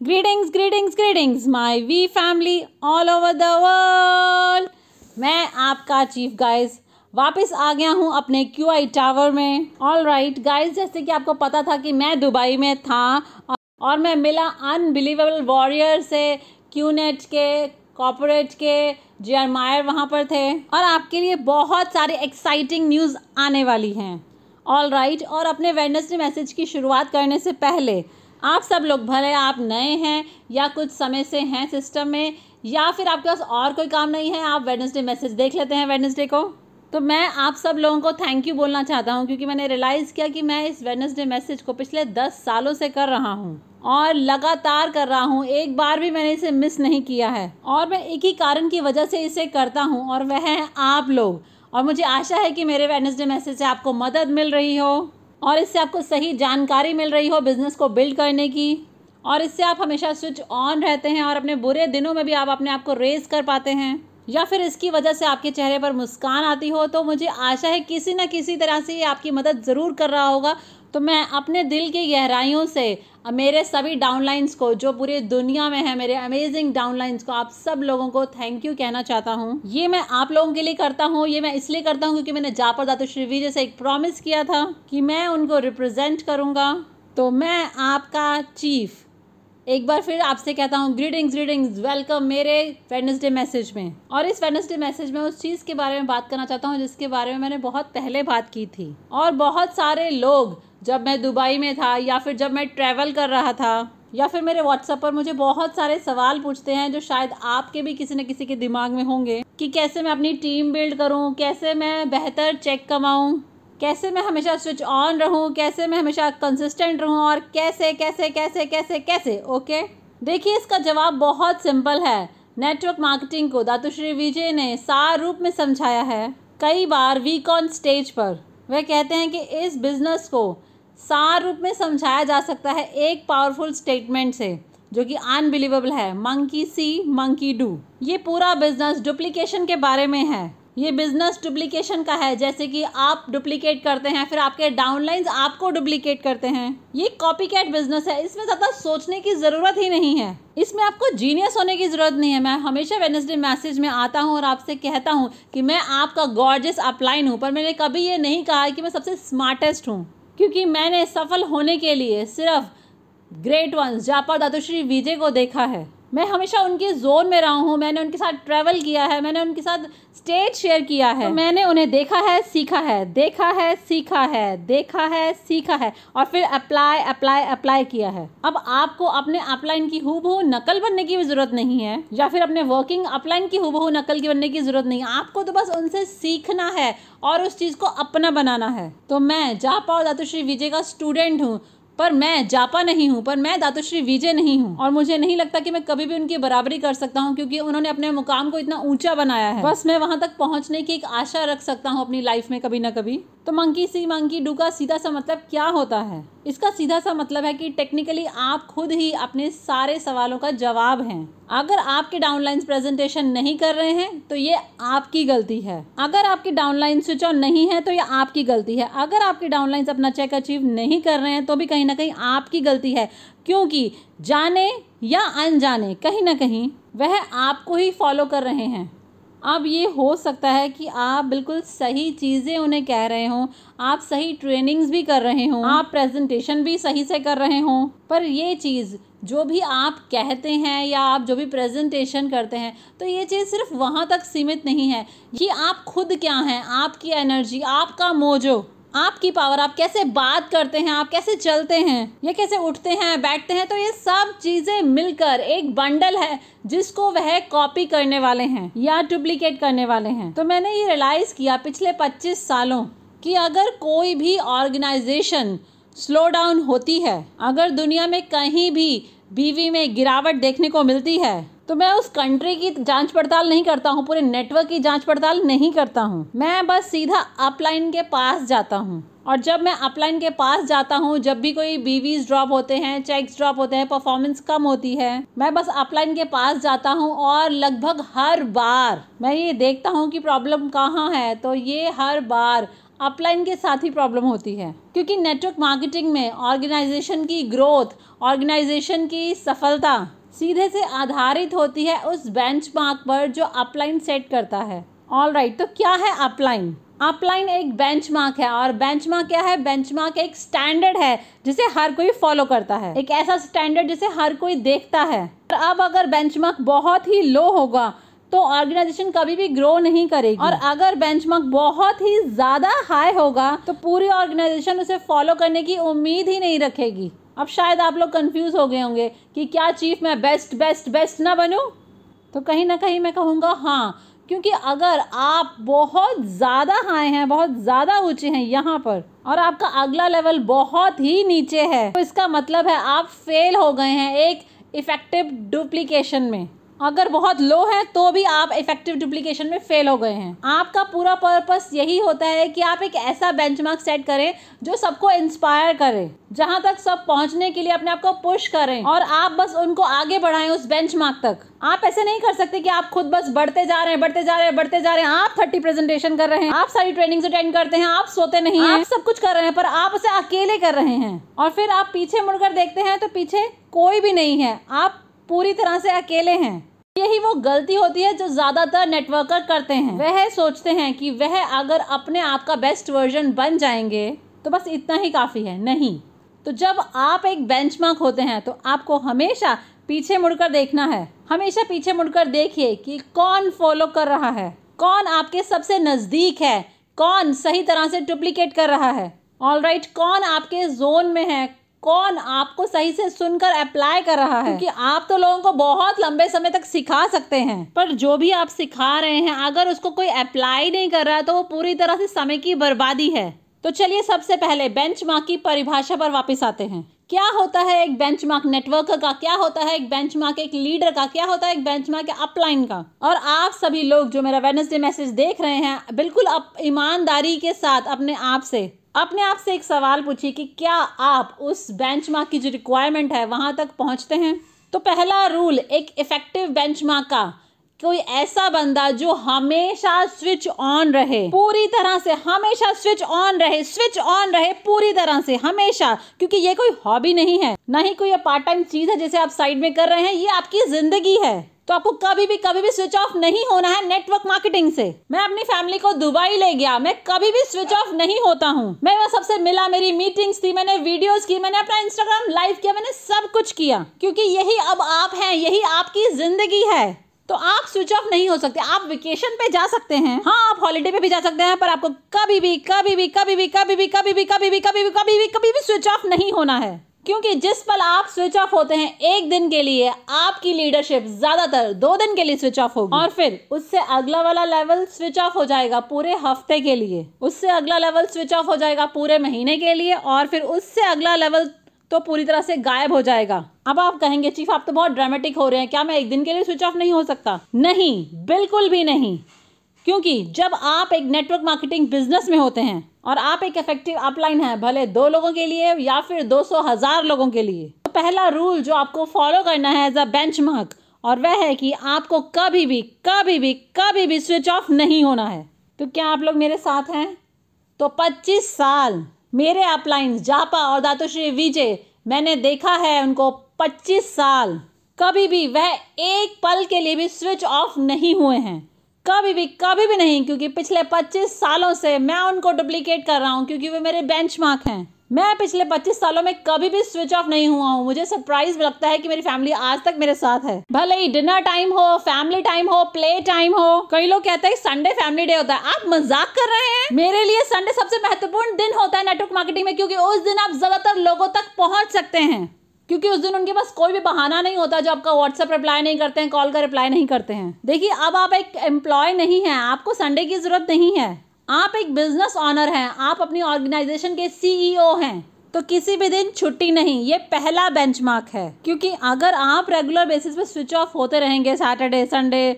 Greetings greetings greetings my V family all over the world मैं आपका chief guys वापस आ गया हूँ अपने क्यू आई टावर में। ऑल राइट गाइज़ जैसे कि आपको पता था कि मैं दुबई में था और मैं मिला अनबिलीवेबल वॉरियर से क्यू नेट के कॉपोरेट के जे आर मायर वहाँ पर थे। और आपके लिए बहुत सारे एक्साइटिंग न्यूज़ आने वाली हैं। ऑल राइट right, और अपने वेडनेसडे मैसेज की शुरुआत करने से पहले आप सब लोग भले आप नए हैं या कुछ समय से हैं सिस्टम में, या फिर आपके पास और कोई काम नहीं है, आप वेडनेसडे मैसेज देख लेते हैं वेडनेसडे को। तो मैं आप सब लोगों को थैंक यू बोलना चाहता हूँ, क्योंकि मैंने रियलाइज़ किया कि मैं इस वेडनेसडे मैसेज को पिछले दस सालों से कर रहा हूँ और लगातार कर रहा हूँ। एक बार भी मैंने इसे मिस नहीं किया है और मैं एक ही कारण की वजह से इसे करता हूँ और वह है आप लोग। और मुझे आशा है कि मेरे वेडनेसडे मैसेज से आपको मदद मिल रही हो। और इससे आपको सही जानकारी मिल रही हो बिज़नेस को बिल्ड करने की। और इससे आप हमेशा स्विच ऑन रहते हैं और अपने बुरे दिनों में भी आप अपने आप को रेज कर पाते हैं। या फिर इसकी वजह से आपके चेहरे पर मुस्कान आती हो तो मुझे आशा है किसी न किसी तरह से ये आपकी मदद ज़रूर कर रहा होगा। तो मैं अपने दिल की गहराइयों से मेरे सभी डाउनलाइंस को, जो पूरी दुनिया में है, मेरे अमेजिंग डाउनलाइंस को, आप सब लोगों को थैंक यू कहना चाहता हूँ। ये मैं आप लोगों के लिए करता हूँ, ये मैं इसलिए करता हूँ क्योंकि मैंने जापर दातु श्री विजय से एक प्रॉमिस किया था कि मैं उनको रिप्रेजेंट करूँगा। तो मैं आपका चीफ एक बार फिर आपसे कहता हूँ ग्रीटिंग्स ग्रीटिंग्स वेलकम मेरे वेडनेसडे मैसेज में। और इस वेडनेसडे मैसेज में उस चीज़ के बारे में बात करना चाहता हूँ जिसके बारे में मैंने बहुत पहले बात की थी। और बहुत सारे लोग जब मैं दुबई में था या फिर जब मैं ट्रैवल कर रहा था, या फिर मेरे व्हाट्सएप पर मुझे बहुत सारे सवाल पूछते हैं जो शायद आपके भी किसी न किसी के दिमाग में होंगे कि कैसे मैं अपनी टीम बिल्ड करूँ, कैसे मैं बेहतर चेक कमाऊँ, कैसे मैं हमेशा स्विच ऑन रहूँ, कैसे मैं हमेशा कंसिस्टेंट रहूँ और कैसे कैसे कैसे कैसे कैसे ओके देखिए, इसका जवाब बहुत सिंपल है। नेटवर्क मार्केटिंग को दातुश्री विजय ने सार रूप में समझाया है। कई बार वीक ऑन स्टेज पर। वह कहते हैं कि इस बिज़नेस को सार रूप में समझाया जा सकता है एक पावरफुल स्टेटमेंट से, जो कि अनबिलीवेबल है। मंकी सी मंकी डू ये पूरा बिज़नेस डुप्लीकेशन के बारे में है। ये बिज़नेस डुप्लीकेशन का है, जैसे कि आप डुप्लीकेट करते हैं, फिर आपके डाउनलाइंस आपको डुप्लीकेट करते हैं। ये कॉपी कैट बिज़नेस है। इसमें ज़्यादा सोचने की ज़रूरत ही नहीं है। इसमें आपको जीनियस होने की ज़रूरत नहीं है। मैं हमेशा वेनेसडे मैसेज में आता हूँ और आपसे कहता हूँ कि मैं आपका गॉर्जियस अपलाइन हूँ, पर मैंने कभी ये नहीं कहा कि मैं सबसे स्मार्टेस्ट हूँ। क्योंकि मैंने सफल होने के लिए सिर्फ़ ग्रेट वंस जापा दादुश्री विजय को देखा है। मैं हमेशा उनके जोन में रहा हूँ, मैंने उनके साथ ट्रैवल किया है, मैंने उनके साथ स्टेज शेयर किया है। तो मैंने उन्हें देखा है, सीखा है, देखा है, सीखा है, देखा है, सीखा है और फिर अप्लाई अप्लाई अप्लाई किया है। अब आपको अपने अपलाइन की हु नकल बनने की भी ज़रूरत नहीं है, या फिर अपने वर्किंग अपलाइन की हु नकल की बनने की ज़रूरत नहीं है। आपको तो बस उनसे सीखना है और उस चीज़ को अपना बनाना है। तो मैं जापा और दातुश्री विजय का स्टूडेंट हूँ पर मैं जापा नहीं हूँ, पर मैं दातुश्री विजय नहीं हूँ। और मुझे नहीं लगता कि मैं कभी भी उनकी बराबरी कर सकता हूँ, क्योंकि उन्होंने अपने मुकाम को इतना ऊँचा बनाया है। बस मैं वहाँ तक पहुँचने की एक आशा रख सकता हूँ अपनी लाइफ में कभी ना कभी। तो मंकी सी मंकी डू का सीधा सा मतलब क्या होता है? इसका सीधा सा मतलब है कि टेक्निकली आप खुद ही अपने सारे सवालों का जवाब हैं। अगर आपके डाउनलाइन प्रेजेंटेशन नहीं कर रहे हैं तो ये आपकी गलती है। अगर आपकी डाउनलाइन स्विच ऑन नहीं है तो ये आपकी गलती है। अगर आपके डाउनलाइन अपना चेक अचीव नहीं कर रहे हैं तो भी कहीं ना कहीं आपकी गलती है। क्योंकि जाने या अनजाने, कहीं ना कहीं वह आपको ही फॉलो कर रहे हैं। अब ये हो सकता है कि आप बिल्कुल सही चीज़ें उन्हें कह रहे हों, आप सही ट्रेनिंग्स भी कर रहे हों, आप प्रेजेंटेशन भी सही से कर रहे हों। पर ये चीज़, जो भी आप कहते हैं या आप जो भी प्रेजेंटेशन करते हैं तो ये चीज़ सिर्फ़ वहाँ तक सीमित नहीं है। कि आप खुद क्या हैं? आपकी एनर्जी आपका मोजो। आपकी पावर आप कैसे बात करते हैं, आप कैसे चलते हैं, या कैसे उठते हैं, बैठते हैं तो ये सब चीज़ें मिलकर एक बंडल है जिसको वह कॉपी करने वाले हैं या डुप्लीकेट करने वाले हैं। तो मैंने ये रियलाइज़ किया पिछले 25 सालों कि अगर कोई भी ऑर्गेनाइजेशन स्लो डाउन होती है, अगर दुनिया में कहीं भी बीवी में गिरावट देखने को मिलती है तो मैं उस कंट्री की जाँच पड़ताल नहीं करता हूँ, पूरे नेटवर्क की जाँच पड़ताल नहीं करता हूँ। मैं बस सीधा अपलाइन के पास जाता हूँ। और जब मैं अपलाइन के पास जाता हूँ, जब भी कोई बीवीज ड्रॉप होते हैं चेक्स ड्रॉप होते हैं परफॉर्मेंस कम होती है, मैं बस अपलाइन के पास जाता हूँ और लगभग हर बार मैं ये देखता हूँ कि प्रॉब्लम कहाँ है तो ये हर बार अपलाइन के साथ ही प्रॉब्लम होती है। क्योंकि नेटवर्क मार्केटिंग में ऑर्गेनाइजेशन की ग्रोथ ऑर्गेनाइजेशन की सफलता सीधे से आधारित होती है उस बेंचमार्क पर जो अपलाइन सेट करता है। ऑल राइट right, तो क्या है अपलाइन अपलाइन एक बेंचमार्क है और बेंचमार्क क्या है? बेंचमार्क एक स्टैंडर्ड है जिसे हर कोई फॉलो करता है। एक ऐसा स्टैंडर्ड जिसे हर कोई देखता है। और अब अगर बेंचमार्क बहुत ही लो होगा तो ऑर्गेनाइजेशन कभी भी ग्रो नहीं करेगी। और अगर बेंचमार्क बहुत ही ज़्यादा हाई होगा तो पूरी ऑर्गेनाइजेशन उसे फॉलो करने की उम्मीद ही नहीं रखेगी। अब शायद आप लोग कंफ्यूज हो गए होंगे कि क्या चीफ मैं बेस्ट बेस्ट बेस्ट ना बनूं? तो कहीं ना कहीं मैं कहूँगा हाँ क्योंकि अगर आप बहुत ज़्यादा हाई हैं, बहुत ज़्यादा ऊँचे हैं यहाँ पर, और आपका अगला लेवल बहुत ही नीचे है तो इसका मतलब है आप फेल हो गए हैं एक इफ़ेक्टिव डुप्लीकेशन में। अगर बहुत लो है तो भी आप इफ़ेक्टिव डुप्लीकेशन में फेल हो गए हैं। आपका पूरा पर्पस यही होता है कि आप एक ऐसा बेंचमार्क सेट करें जो सबको इंस्पायर करे, जहाँ तक सब पहुँचने के लिए अपने आप को पुश करें और आप बस उनको आगे बढ़ाएँ उस बेंचमार्क तक। आप ऐसे नहीं कर सकते कि आप खुद बस बढ़ते जा रहे हैं, बढ़ते जा रहे हैं, बढ़ते जा रहे हैं। आप थर्टी प्रेजेंटेशन कर रहे हैं, आप सारी ट्रेनिंग अटेंड करते हैं, आप सोते नहीं आप सब कुछ कर रहे हैं, पर आप उसे अकेले कर रहे हैं। और फिर आप पीछे मुड़कर देखते हैं तो पीछे कोई भी नहीं है। आप पूरी तरह से अकेले हैं। यही वो गलती होती है जो ज़्यादातर नेटवर्कर करते हैं। वह सोचते हैं कि वह अगर अपने आप का बेस्ट वर्जन बन जाएँगे तो बस इतना ही काफ़ी है नहीं। तो जब आप एक बेंचमार्क होते हैं तो आपको हमेशा पीछे मुड़कर देखना है। हमेशा पीछे मुड़कर देखिए कि कौन फॉलो कर रहा है कौन आपके सबसे नज़दीक है कौन सही तरह से डुप्लीकेट कर रहा है। ऑल राइट right, कौन आपके जोन में है कौन आपको सही से सुनकर अप्लाई कर रहा है? क्योंकि आप तो लोगों को बहुत लंबे समय तक सिखा सकते हैं। पर जो भी आप सिखा रहे हैं अगर उसको कोई अप्लाई नहीं कर रहा है तो वो पूरी तरह से समय की बर्बादी है। तो चलिए सबसे पहले बेंचमार्क की परिभाषा पर वापस आते हैं। क्या होता है एक बेंचमार्क नेटवर्क का? क्या होता है एक बेंचमार्क एक लीडर का? क्या होता है एक बेंचमार्क अपलाइन का? और आप सभी लोग जो मेरा वेनसडे मैसेज देख रहे हैं बिल्कुल ईमानदारी के साथ अपने आप से अपने आप से एक सवाल पूछिए कि क्या आप उस बेंचमार्क की जो रिक्वायरमेंट है, वहाँ तक पहुँचते हैं? तो पहला रूल एक इफ़ेक्टिव बेंचमार्क का, कोई ऐसा बंदा जो हमेशा स्विच ऑन रहे, पूरी तरह से हमेशा स्विच ऑन रहे स्विच ऑन रहे पूरी तरह से, हमेशा, क्योंकि ये कोई हॉबी नहीं है, ना ही कोई पार्ट टाइम चीज़ है जिसे आप साइड में कर रहे हैं, ये आपकी ज़िंदगी है। तो आपको कभी भी कभी भी स्विच ऑफ़ नहीं होना है नेटवर्क मार्केटिंग से। मैं अपनी फैमिली को दुबई ले गया। मैं कभी भी स्विच ऑफ़ नहीं होता हूँ। मैं वह सबसे मिला, मेरी मीटिंग्स थी, मैंने वीडियोस की, मैंने अपना इंस्टाग्राम लाइव किया, मैंने सब कुछ किया। क्योंकि यही अब आप हैं, यही आपकी ज़िंदगी है। तो आप स्विच ऑफ़ नहीं हो सकते। आप वेकेशन पे जा सकते हैं। हाँ आप हॉलीडे पे भी जा सकते हैं, पर आपको कभी भी कभी भी कभी भी कभी भी कभी भी कभी भी कभी भी कभी भी कभी भी स्विच ऑफ़ नहीं होना है। क्योंकि जिस पल आप स्विच ऑफ़ होते हैं एक दिन के लिए आपकी लीडरशिप ज़्यादातर दो दिन के लिए स्विच ऑफ़ होगी। और फिर उससे अगला वाला लेवल स्विच ऑफ़ हो जाएगा पूरे हफ़्ते के लिए। उससे अगला लेवल स्विच ऑफ़ हो जाएगा पूरे महीने के लिए और फिर उससे अगला लेवल तो पूरी तरह से गायब हो जाएगा। अब आप कहेंगे चीफ आप तो बहुत ड्रामेटिक हो रहे हैं क्या मैं एक दिन के लिए स्विच ऑफ़ नहीं हो सकता? नहीं बिल्कुल भी नहीं। क्योंकि जब आप एक नेटवर्क मार्केटिंग बिज़नेस में होते हैं और आप एक इफ़ेक्टिव अपलाइन है, भले दो लोगों के लिए या फिर दो सौ हज़ार लोगों के लिए तो पहला रूल जो आपको फॉलो करना है एज अ बेंच और वह है कि आपको कभी भी कभी भी कभी भी स्विच ऑफ़ नहीं होना है। तो क्या आप लोग मेरे साथ हैं? तो 25 साल मेरे अपलाइंस जापा और दातोश्री विजय, मैंने देखा है उनको 25 साल। कभी भी वह एक पल के लिए भी स्विच ऑफ़ नहीं हुए हैं। कभी भी कभी भी नहीं, क्योंकि पिछले 25 सालों से मैं उनको डुप्लीकेट कर रहा हूँ, क्योंकि वे मेरे बेंचमार्क हैं। मैं पिछले 25 सालों में कभी भी स्विच ऑफ़ नहीं हुआ हूँ। मुझे सरप्राइज़ लगता है कि मेरी फैमिली आज तक मेरे साथ है। भले ही डिनर टाइम हो फैमिली टाइम हो प्ले टाइम हो, कई लोग कहते हैं संडे फैमिली डे होता है। आप मज़ाक कर रहे हैं? मेरे लिए संडे सबसे महत्वपूर्ण दिन होता है नेटवर्क मार्केटिंग में, क्योंकि उस दिन आप ज़्यादातर लोगों तक पहुँच सकते हैं। क्योंकि उस दिन उनके पास कोई भी बहाना नहीं होता जो आपका व्हाट्सअप रिप्लाई नहीं करते हैं कॉल का रिप्लाई नहीं करते हैं। देखिए, अब आप एक एम्प्लॉय नहीं है, आपको संडे की ज़रूरत नहीं है। आप एक बिज़नेस ऑनर हैं, आप अपनी ऑर्गेनाइजेशन के सीईओ हैं। तो किसी भी दिन छुट्टी नहीं, ये पहला बेंचमार्क है। क्योंकि अगर आप रेगुलर बेसिस पे स्विच ऑफ़ होते रहेंगे सैटरडे संडे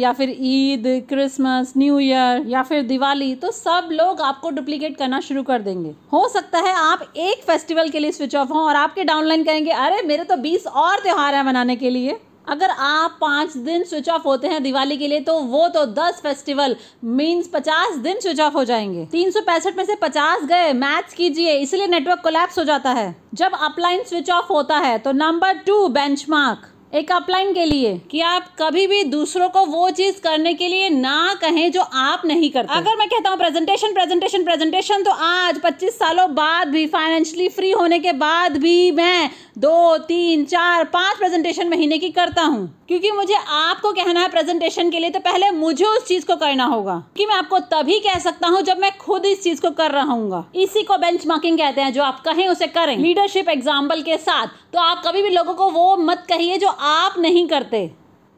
या फिर ईद क्रिसमस न्यू ईयर या फिर दिवाली तो सब लोग आपको डुप्लीकेट करना शुरू कर देंगे। हो सकता है आप एक फेस्टिवल के लिए स्विच ऑफ़ हों और आपके डाउनलाइन कहेंगे, अरे, मेरे तो बीस और त्योहार है मनाने के लिए। अगर आप पाँच दिन स्विच ऑफ़ होते हैं दिवाली के लिए तो वो तो दस फेस्टिवल मीन्स पचास दिन स्विच ऑफ़ हो जाएँगे। तीन सौ पैंसठ में से पचास गए मैथ्स कीजिए, इसलिए नेटवर्क कोलैप्स हो जाता है। जब अपलाइन स्विच ऑफ़ होता है तो नंबर टू बेंचमार्क एक अपलाइन के लिए कि आप कभी भी दूसरों को वो चीज़ करने के लिए ना कहें जो आप नहीं करते। अगर मैं कहता हूँ प्रेजेंटेशन प्रेजेंटेशन प्रेजेंटेशन तो आज 25 सालों बाद भी फाइनेंशियली फ्री होने के बाद भी मैं दो, तीन, चार, पाँच प्रेजेंटेशन महीने की करता हूँ। क्योंकि मुझे आपको कहना है प्रेजेंटेशन के लिए तो पहले मुझे उस चीज़ को करना होगा। कि मैं आपको तभी कह सकता हूँ जब मैं खुद इस चीज़ को कर रहा हूँ इसी को बेंच कहते हैं, जो आप कहें उसे करें। लीडरशिप एग्ज़ाम्पल के साथ तो आप कभी भी लोगों को वो मत कहिए जो आप नहीं करते,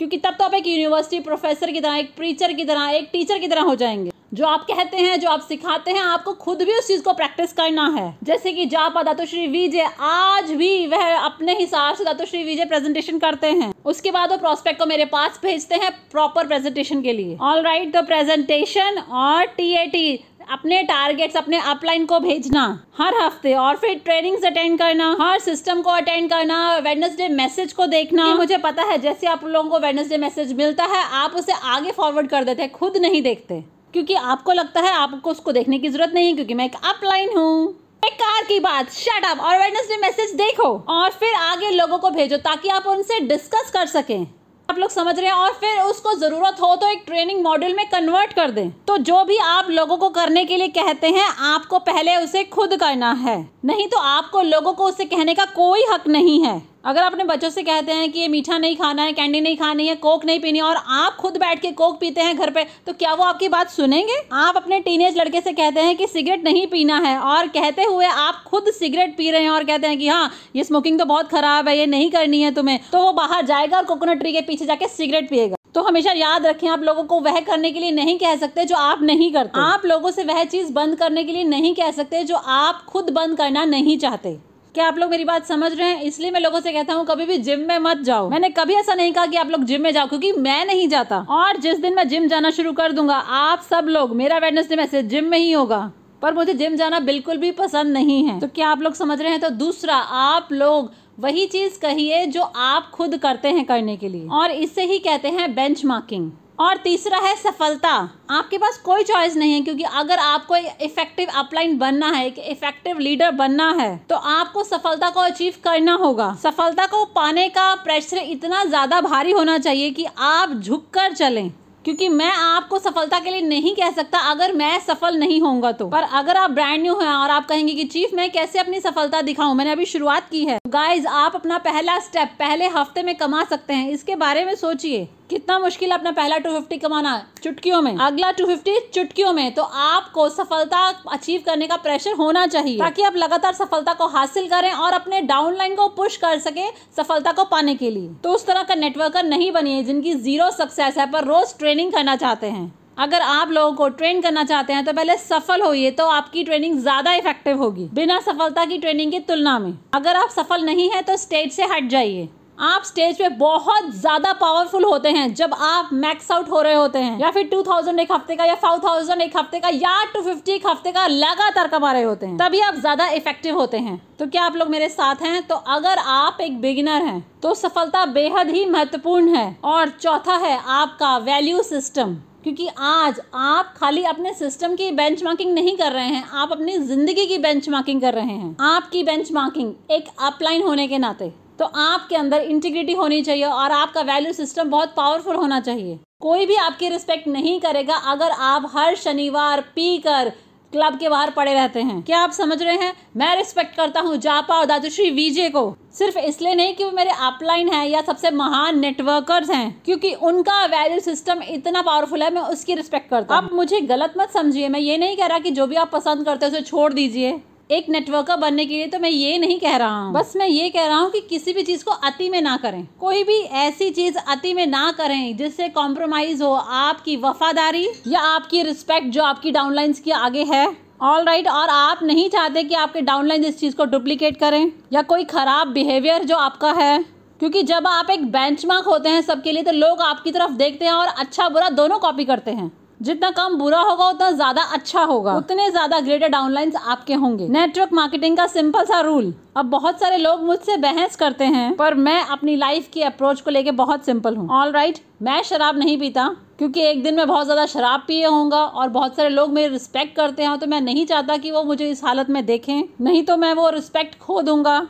क्योंकि तब तो आप एक यूनिवर्सिटी प्रोफेसर की तरह, एक प्रीचर की तरह, एक टीचर की तरह हो जाएँगे। जो आप कहते हैं, जो आप सिखाते हैं, आपको खुद भी उस चीज़ को प्रैक्टिस करना है। जैसे कि जापा दातोश्री विजय, आज भी वह अपने हिसाब से दातोश्री विजय प्रेजेंटेशन करते हैं। उसके बाद वो प्रोस्पेक्ट को मेरे पास भेजते हैं प्रॉपर प्रेजेंटेशन के लिए। ऑल राइट द प्रेजेंटेशन और टी अपने टारगेट्स अपने अपलाइन को भेजना हर हफ़्ते और फिर ट्रेनिंग्स अटेंड करना, हर सिस्टम को अटेंड करना वेडनेसडे मैसेज को देखना। मुझे पता है, जैसे आप लोगों को वेडनेसडे मैसेज मिलता है, आप उसे आगे फॉरवर्ड कर देते हैं, खुद नहीं देखते। क्योंकि आपको लगता है, आपको उसको देखने की ज़रूरत नहीं है, क्योंकि मैं एक अपलाइन हूँ। एक कार की बात शट अप और वेडनेसडे मैसेज देखो और फिर आगे लोगों को भेजो, ताकि आप उनसे डिस्कस कर सकें। आप लोग समझ रहे हैं? और फिर उसको ज़रूरत हो तो एक ट्रेनिंग मॉड्यूल में कन्वर्ट कर दें। तो जो भी आप लोगों को करने के लिए कहते हैं, आपको पहले उसे खुद करना है। नहीं तो आपको लोगों को उसे कहने का कोई हक नहीं है। अगर अपने बच्चों से कहते हैं कि ये मीठा नहीं खाना है कैंडी नहीं खानी है कोक नहीं पीनी और आप खुद बैठ के कोक पीते हैं घर पे तो क्या वो आपकी बात सुनेंगे? आप अपने टीनेज लड़के से कहते हैं कि सिगरेट नहीं पीना है और कहते हुए आप खुद सिगरेट पी रहे हैं और कहते हैं कि हाँ ये स्मोकिंग तो बहुत खराब है, ये नहीं करनी है तुम्हें तो वो बाहर जाएगा और कोकोनट ट्री के पीछे जाके सिगरेट पिएगा। तो हमेशा याद रखें, आप लोगों को वह करने के लिए नहीं कह सकते जो आप नहीं करते। आप लोगों से वह चीज़ बंद करने के लिए नहीं कह सकते जो आप खुद बंद करना नहीं चाहते। क्या आप लोग मेरी बात समझ रहे हैं? इसलिए मैं लोगों से कहता हूँ, कभी भी जिम में मत जाओ। मैंने कभी ऐसा नहीं कहा कि आप लोग जिम में जाओ, क्योंकि मैं नहीं जाता। और जिस दिन मैं जिम जाना शुरू कर दूँगा, आप सब लोग, मेरा वेडनेसडे मैसेज जिम में ही होगा। पर मुझे जिम जाना बिल्कुल भी पसंद नहीं है। तो क्या आप लोग समझ रहे हैं? तो दूसरा, आप लोग वही चीज़ कहिए जो आप खुद करते हैं करने के लिए। और इससे ही कहते हैं बेंच मार्किंग और तीसरा है सफलता। आपके पास कोई चॉइस नहीं है, क्योंकि अगर आपको इफ़ेक्टिव अपलाइन बनना है, एक इफ़ेक्टिव लीडर बनना है तो आपको सफलता को अचीव करना होगा। सफलता को पाने का प्रेशर इतना ज़्यादा भारी होना चाहिए कि आप झुक कर चलें। क्योंकि मैं आपको सफलता के लिए नहीं कह सकता, अगर मैं सफल नहीं होऊँगा तो। पर अगर आप ब्रांड न्यू हैं और आप कहेंगे कि, चीफ, मैं कैसे अपनी सफलता दिखाऊँ? मैंने अभी शुरुआत की है। गाइज़ आप अपना पहला स्टेप पहले हफ़्ते में कमा सकते हैं। इसके बारे में सोचिए। कितना मुश्किल है अपना पहला 250 कमाना चुटकियों में। अगला 250 चुटकियों में। तो आपको सफलता अचीव करने का प्रेशर होना चाहिए। ताकि आप लगातार सफलता को हासिल करें और अपने डाउनलाइन को पुश कर सके सफलता को पाने के लिए। तो उस तरह का नेटवर्कर नहीं बनिए जिनकी ज़ीरो सक्सेस है पर रोज ट्रेनिंग करना चाहते हैं। अगर आप लोगों को ट्रेन करना चाहते हैं तो पहले सफल होइए तो आपकी ट्रेनिंग ज़्यादा इफ़ेक्टिव होगी। बिना सफलता की ट्रेनिंग की तुलना में। अगर आप सफल नहीं है तो स्टेज से हट जाइए। आप स्टेज पे बहुत ज़्यादा पावरफुल होते हैं जब आप मैक्स आउट हो रहे होते हैं, या फिर 2000 एक हफ़्ते का, या 5000 एक हफ़्ते का, या 250 एक हफ़्ते का लगातार कमा रहे होते हैं, तभी आप ज़्यादा इफ़ेक्टिव होते हैं। तो क्या आप लोग मेरे साथ हैं? तो अगर आप एक बिगिनर हैं तो सफलता बेहद ही महत्वपूर्ण है। और चौथा है आपका वैल्यू सिस्टम क्योंकि आज आप खाली अपने सिस्टम की बेंचमार्किंग नहीं कर रहे हैं, आप अपनी ज़िंदगी की बेंचमार्किंग कर रहे हैं। आपकी बेंचमार्किंग एक अपलाइन होने के नाते। तो आपके अंदर इंटीग्रिटी होनी चाहिए और आपका वैल्यू सिस्टम बहुत पावरफुल होना चाहिए। कोई भी आपकी रिस्पेक्ट नहीं करेगा अगर आप हर शनिवार पी कर क्लब के बाहर पड़े रहते हैं। क्या आप समझ रहे हैं? मैं रिस्पेक्ट करता हूँ जापा और दादूश्री विजय को। सिर्फ़ इसलिए नहीं कि वो मेरे अपलाइन हैं या सबसे महान नेटवर्कर्स हैं, क्योंकि उनका वैल्यू सिस्टम इतना पावरफुल है, मैं उसकी रिस्पेक्ट करता हूँ। आप मुझे गलत मत समझिए, मैं ये नहीं कह रहा कि जो भी आप पसंद करते हैं उसे छोड़ दीजिए। एक नेटवर्कर बनने के लिए तो मैं ये नहीं कह रहा हूँ। बस मैं ये कह रहा हूँ कि किसी भी चीज़ को अति में ना करें। कोई भी ऐसी चीज़ अति में ना करें जिससे कॉम्प्रोमाइज हो आपकी वफादारी या आपकी रिस्पेक्ट जो आपकी डाउनलाइंस के आगे है। ऑल राइट right, और आप नहीं चाहते कि आपके डाउनलाइन इस चीज़ को डुप्लीकेट करें या कोई ख़राब बिहेवियर जो आपका है। क्योंकि जब आप एक बेंचमार्क होते हैं सबके लिए तो लोग आपकी तरफ़ देखते हैं और अच्छा बुरा दोनों कॉपी करते हैं। जितना काम बुरा होगा, उतना ज़्यादा अच्छा होगा। उतने ज़्यादा ग्रेटर डाउनलाइंस आपके होंगे। नेटवर्क मार्केटिंग का सिंपल सा रूल अब बहुत सारे लोग मुझसे बहस करते हैं, पर मैं अपनी लाइफ की अप्रोच को लेके बहुत सिंपल हूँ। ऑल राइट मैं शराब नहीं पीता, क्योंकि एक दिन मैं बहुत ज़्यादा शराब पिए होऊँगा और बहुत सारे लोग मेरी रिस्पेक्ट करते हैं तो मैं नहीं चाहता कि वो मुझे इस हालत में देखें। नहीं तो मैं वो रिस्पेक्ट खो दूँगा।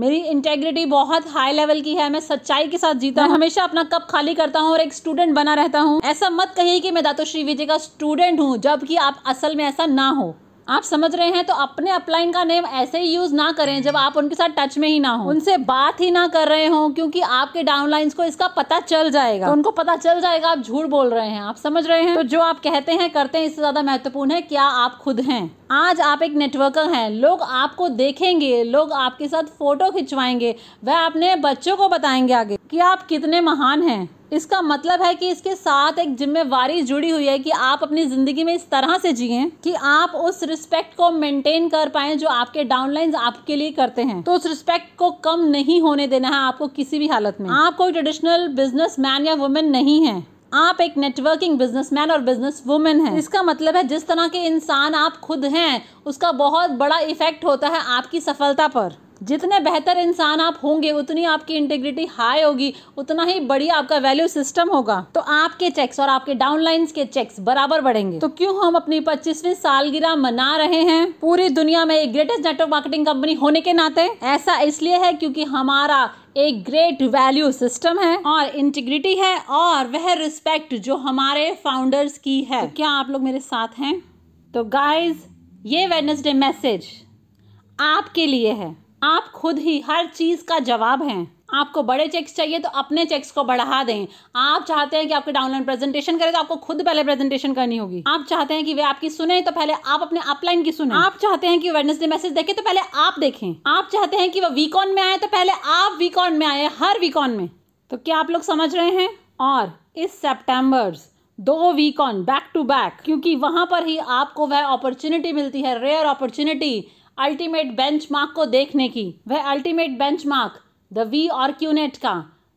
मेरी इंटेग्रिटी बहुत हाई लेवल की है, मैं सच्चाई के साथ जीता हूँ। हमेशा अपना कप खाली करता हूँ और एक स्टूडेंट बना रहता हूँ। ऐसा मत कहिए कि मैं दातो श्री विजय का स्टूडेंट हूँ, जबकि आप असल में ऐसा ना हो। आप समझ रहे हैं तो अपने अपलाइन का नेम ऐसे ही यूज़ ना करें जब आप उनके साथ टच में ही ना हो। उनसे बात ही ना कर रहे हो, क्योंकि आपके डाउनलाइंस को इसका पता चल जाएगा। तो उनको पता चल जाएगा, आप झूठ बोल रहे हैं, आप समझ रहे हैं? तो जो आप कहते हैं, करते हैं, इससे ज़्यादा महत्वपूर्ण है, क्या आप खुद हैं? आज आप एक नेटवर्कर हैं, लोग आपको देखेंगे, लोग आपके साथ फ़ोटो खिंचवाएँगे, वह अपने बच्चों को बताएँगे आगे कि आप कितने महान हैं। इसका मतलब है कि इसके साथ एक जिम्मेवारी जुड़ी हुई है कि आप अपनी ज़िंदगी में इस तरह से जिए कि आप उस रिस्पेक्ट को मेंटेन कर पाए जो आपके डाउनलाइंस आपके लिए करते हैं। तो उस रिस्पेक्ट को कम नहीं होने देना है आपको किसी भी हालत में। आप कोई ट्रेडिशनल बिज़नेस मैन या वुमेन नहीं है। आप एक नेटवर्किंग बिजनेसमैन और बिज़नेस वुमेन है। इसका मतलब है जिस तरह के इंसान आप खुद हैं, उसका बहुत बड़ा इफ़ेक्ट होता है आपकी सफलता पर। जितने बेहतर इंसान आप होंगे, उतनी आपकी इंटीग्रिटी हाई होगी, उतना ही बढ़िया आपका वैल्यू सिस्टम होगा। तो आपके चेक्स और आपके डाउनलाइंस के चेक्स बराबर बढ़ेंगे। तो क्यों हम अपनी पच्चीसवीं सालगिरह मना रहे हैं? पूरी दुनिया में एक ग्रेटेस्ट नेटवर्क मार्केटिंग कंपनी होने के नाते। ऐसा इसलिए है क्योंकि हमारा एक ग्रेट वैल्यू सिस्टम है और इंटीग्रिटी है और वह रिस्पेक्ट जो हमारे फाउंडर्स की है। तो क्या आप लोग मेरे साथ हैं? तो गाइज़ ये वेडनेसडे मैसेज आपके लिए है। आप खुद ही हर चीज़ का जवाब हैं। आपको बड़े चेक्स चाहिए तो अपने चेक्स को बढ़ा दें। आप चाहते हैं कि आपके डाउनलाइन प्रेजेंटेशन करें तो आपको खुद पहले प्रेजेंटेशन करनी होगी। आप चाहते हैं कि वे आपकी सुने तो पहले आप अपने अपलाइन की सुने। आप चाहते हैं कि वेडनेसडे मैसेज देखें तो पहले आप देखें। आप चाहते हैं कि वह वीकॉन में आए तो पहले आप वीकॉन में आए, हर वीकॉन में। तो क्या आप लोग समझ रहे हैं? और इस सेप्टेम्बर दो वीकऑन बैक टू बैक क्योंकि वहाँ पर ही आपको वह अपॉर्चुनिटी मिलती है रेयर अपॉर्चुनिटी अल्टीमेट बेंचमार्क को देखने की। वह अल्टीमेट बेंचमार्क, द वी और क्यूनेट का।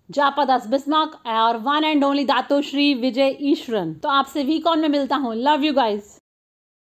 जापादास बिस्मार्क और one and only Dato' Sri Vijay Eswaran. तो आपसे वी कॉन में मिलता हूँ। Love you guys